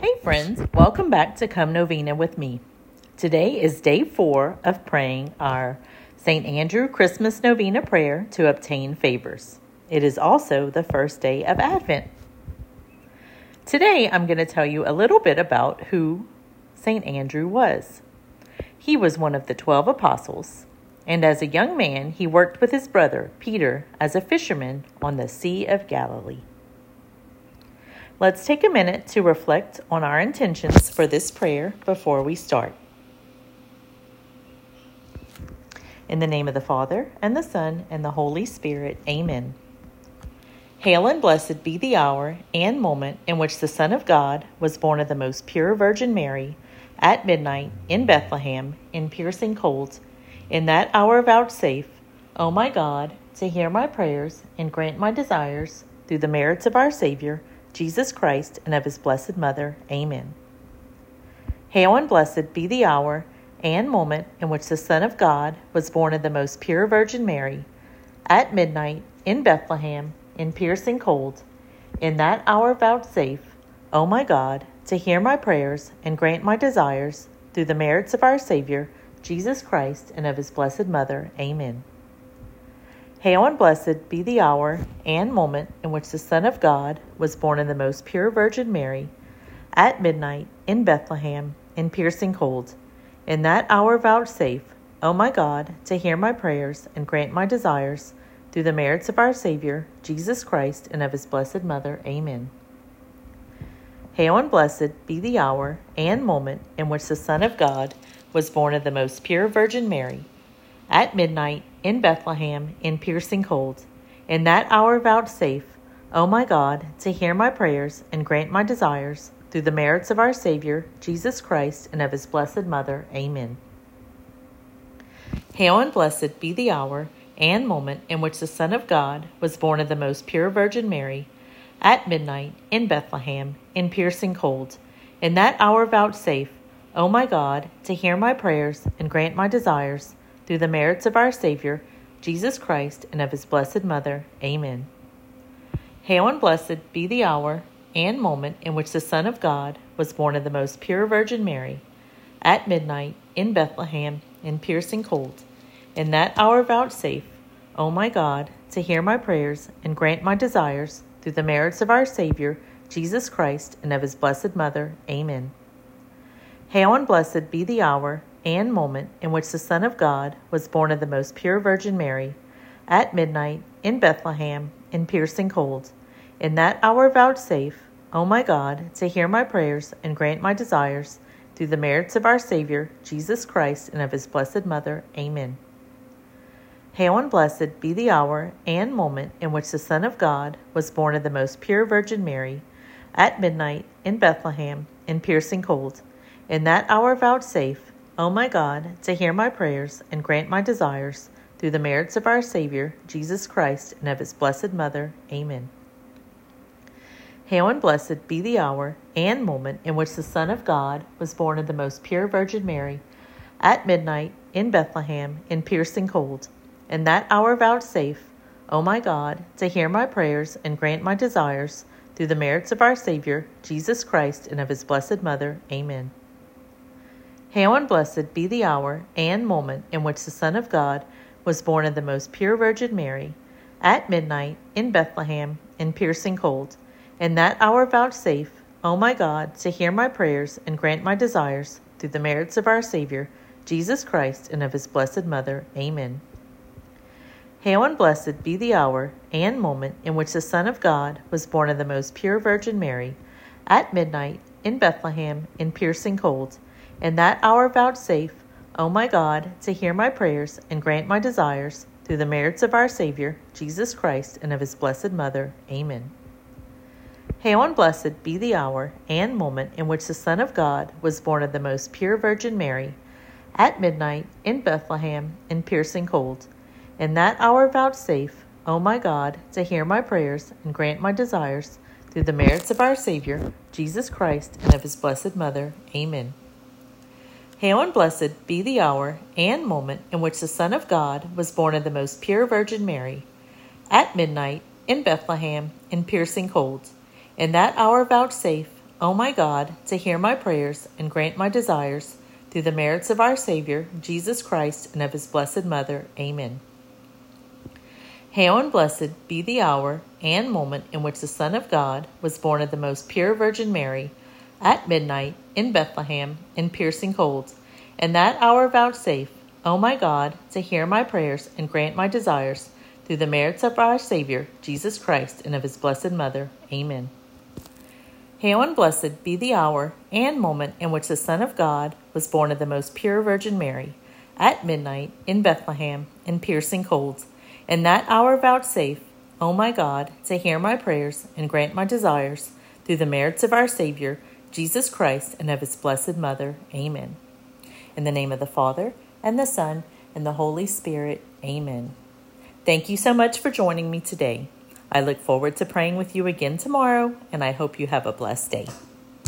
Hey, friends, welcome back to Come Novena with me. Today is day four of praying our St. Andrew Christmas Novena prayer to obtain favors. It is also the first day of Advent. Today, I'm going to tell you a little bit about who St. Andrew was. He was one of the twelve apostles, and as a young man, he worked with his brother Peter as a fisherman on the Sea of Galilee. Let's take a minute to reflect on our intentions for this prayer before we start. In the name of the Father, and the Son, and the Holy Spirit, Amen. Hail and blessed be the hour and moment in which the Son of God was born of the most pure Virgin Mary at midnight in Bethlehem in piercing cold. In that hour vouchsafe, O my God, to hear my prayers and grant my desires through the merits of our Savior Jesus Christ, and of his blessed Mother. Amen. Hail and blessed be the hour and moment in which the Son of God was born of the most pure Virgin Mary, at midnight in Bethlehem, in piercing cold. In that hour vouchsafe, O my God, to hear my prayers and grant my desires through the merits of our Savior, Jesus Christ, and of his blessed Mother. Amen. Hail and blessed be the hour and moment in which the Son of God was born in the most pure Virgin Mary, at midnight in Bethlehem, in piercing cold. In that hour vouchsafe, O my God, to hear my prayers and grant my desires through the merits of our Savior, Jesus Christ, and of his blessed Mother. Amen. Hail and blessed be the hour and moment in which the Son of God was born of the most pure Virgin Mary, at midnight in Bethlehem in piercing cold. In that hour vouchsafe, O my God, to hear my prayers and grant my desires through the merits of our Savior, Jesus Christ, and of his blessed Mother. Amen. Hail and blessed be the hour and moment in which the Son of God was born of the most pure Virgin Mary, at midnight in Bethlehem in piercing cold. In that hour vouchsafe, O my God, to hear my prayers and grant my desires through the merits of our Savior, Jesus Christ, and of his blessed Mother. Amen. Hail and blessed be the hour and moment in which the Son of God was born of the most pure Virgin Mary, at midnight in Bethlehem in piercing cold. In that hour vouchsafe, O my God, to hear my prayers and grant my desires through the merits of our Savior, Jesus Christ, and of his blessed Mother. Amen. Hail and blessed be the hour and moment in which the Son of God was born of the most pure Virgin Mary, at midnight, in Bethlehem, in piercing cold. In that hour vouchsafe, O my God, to hear my prayers and grant my desires, through the merits of our Savior, Jesus Christ, and of his blessed Mother. Amen. Hail and blessed be the hour and moment in which the Son of God was born of the most pure Virgin Mary, at midnight, in Bethlehem, in piercing cold. In that hour vouchsafe, O my God, to hear my prayers and grant my desires through the merits of our Savior, Jesus Christ, and of his blessed Mother. Amen. Hail and blessed be the hour and moment in which the Son of God was born of the most pure Virgin Mary, at midnight in Bethlehem in piercing cold. In that hour vouchsafe, O my God, to hear my prayers and grant my desires through the merits of our Savior, Jesus Christ, and of his blessed Mother. Amen. Hail and blessed be the hour and moment in which the Son of God was born of the most pure Virgin Mary, at midnight in Bethlehem in piercing cold. In that hour vouchsafe, O my God, to hear my prayers and grant my desires through the merits of our Savior, Jesus Christ, and of his blessed Mother. Amen. Hail and blessed be the hour and moment in which the Son of God was born of the most pure Virgin Mary, at midnight in Bethlehem in piercing cold. In that hour vouchsafe, O my God, to hear my prayers and grant my desires through the merits of our Savior, Jesus Christ, and of his blessed Mother. Amen. Hail and blessed be the hour and moment in which the Son of God was born of the most pure Virgin Mary, at midnight in Bethlehem in piercing cold. In that hour vouchsafe, O my God, to hear my prayers and grant my desires through the merits of our Savior, Jesus Christ, and of his blessed Mother. Amen. Hail and blessed be the hour and moment in which the Son of God was born of the most pure Virgin Mary, at midnight in Bethlehem in piercing cold. In that hour vouchsafe, O my God, to hear my prayers and grant my desires through the merits of our Savior, Jesus Christ, and of his blessed Mother. Amen. Hail and blessed be the hour and moment in which the Son of God was born of the most pure Virgin Mary, at midnight in Bethlehem in piercing cold. In that hour vouchsafe, O my God, to hear my prayers and grant my desires through the merits of our Savior, Jesus Christ, and of his blessed Mother. Amen. Hail and blessed be the hour and moment in which the Son of God was born of the most pure Virgin Mary, at midnight in Bethlehem in piercing cold. In that hour vouchsafe, O my God, to hear my prayers and grant my desires through the merits of our Savior, Jesus Christ, and of his blessed Mother. Amen. In the name of the Father, and the Son, and the Holy Spirit. Amen. Thank you so much for joining me today. I look forward to praying with you again tomorrow, and I hope you have a blessed day.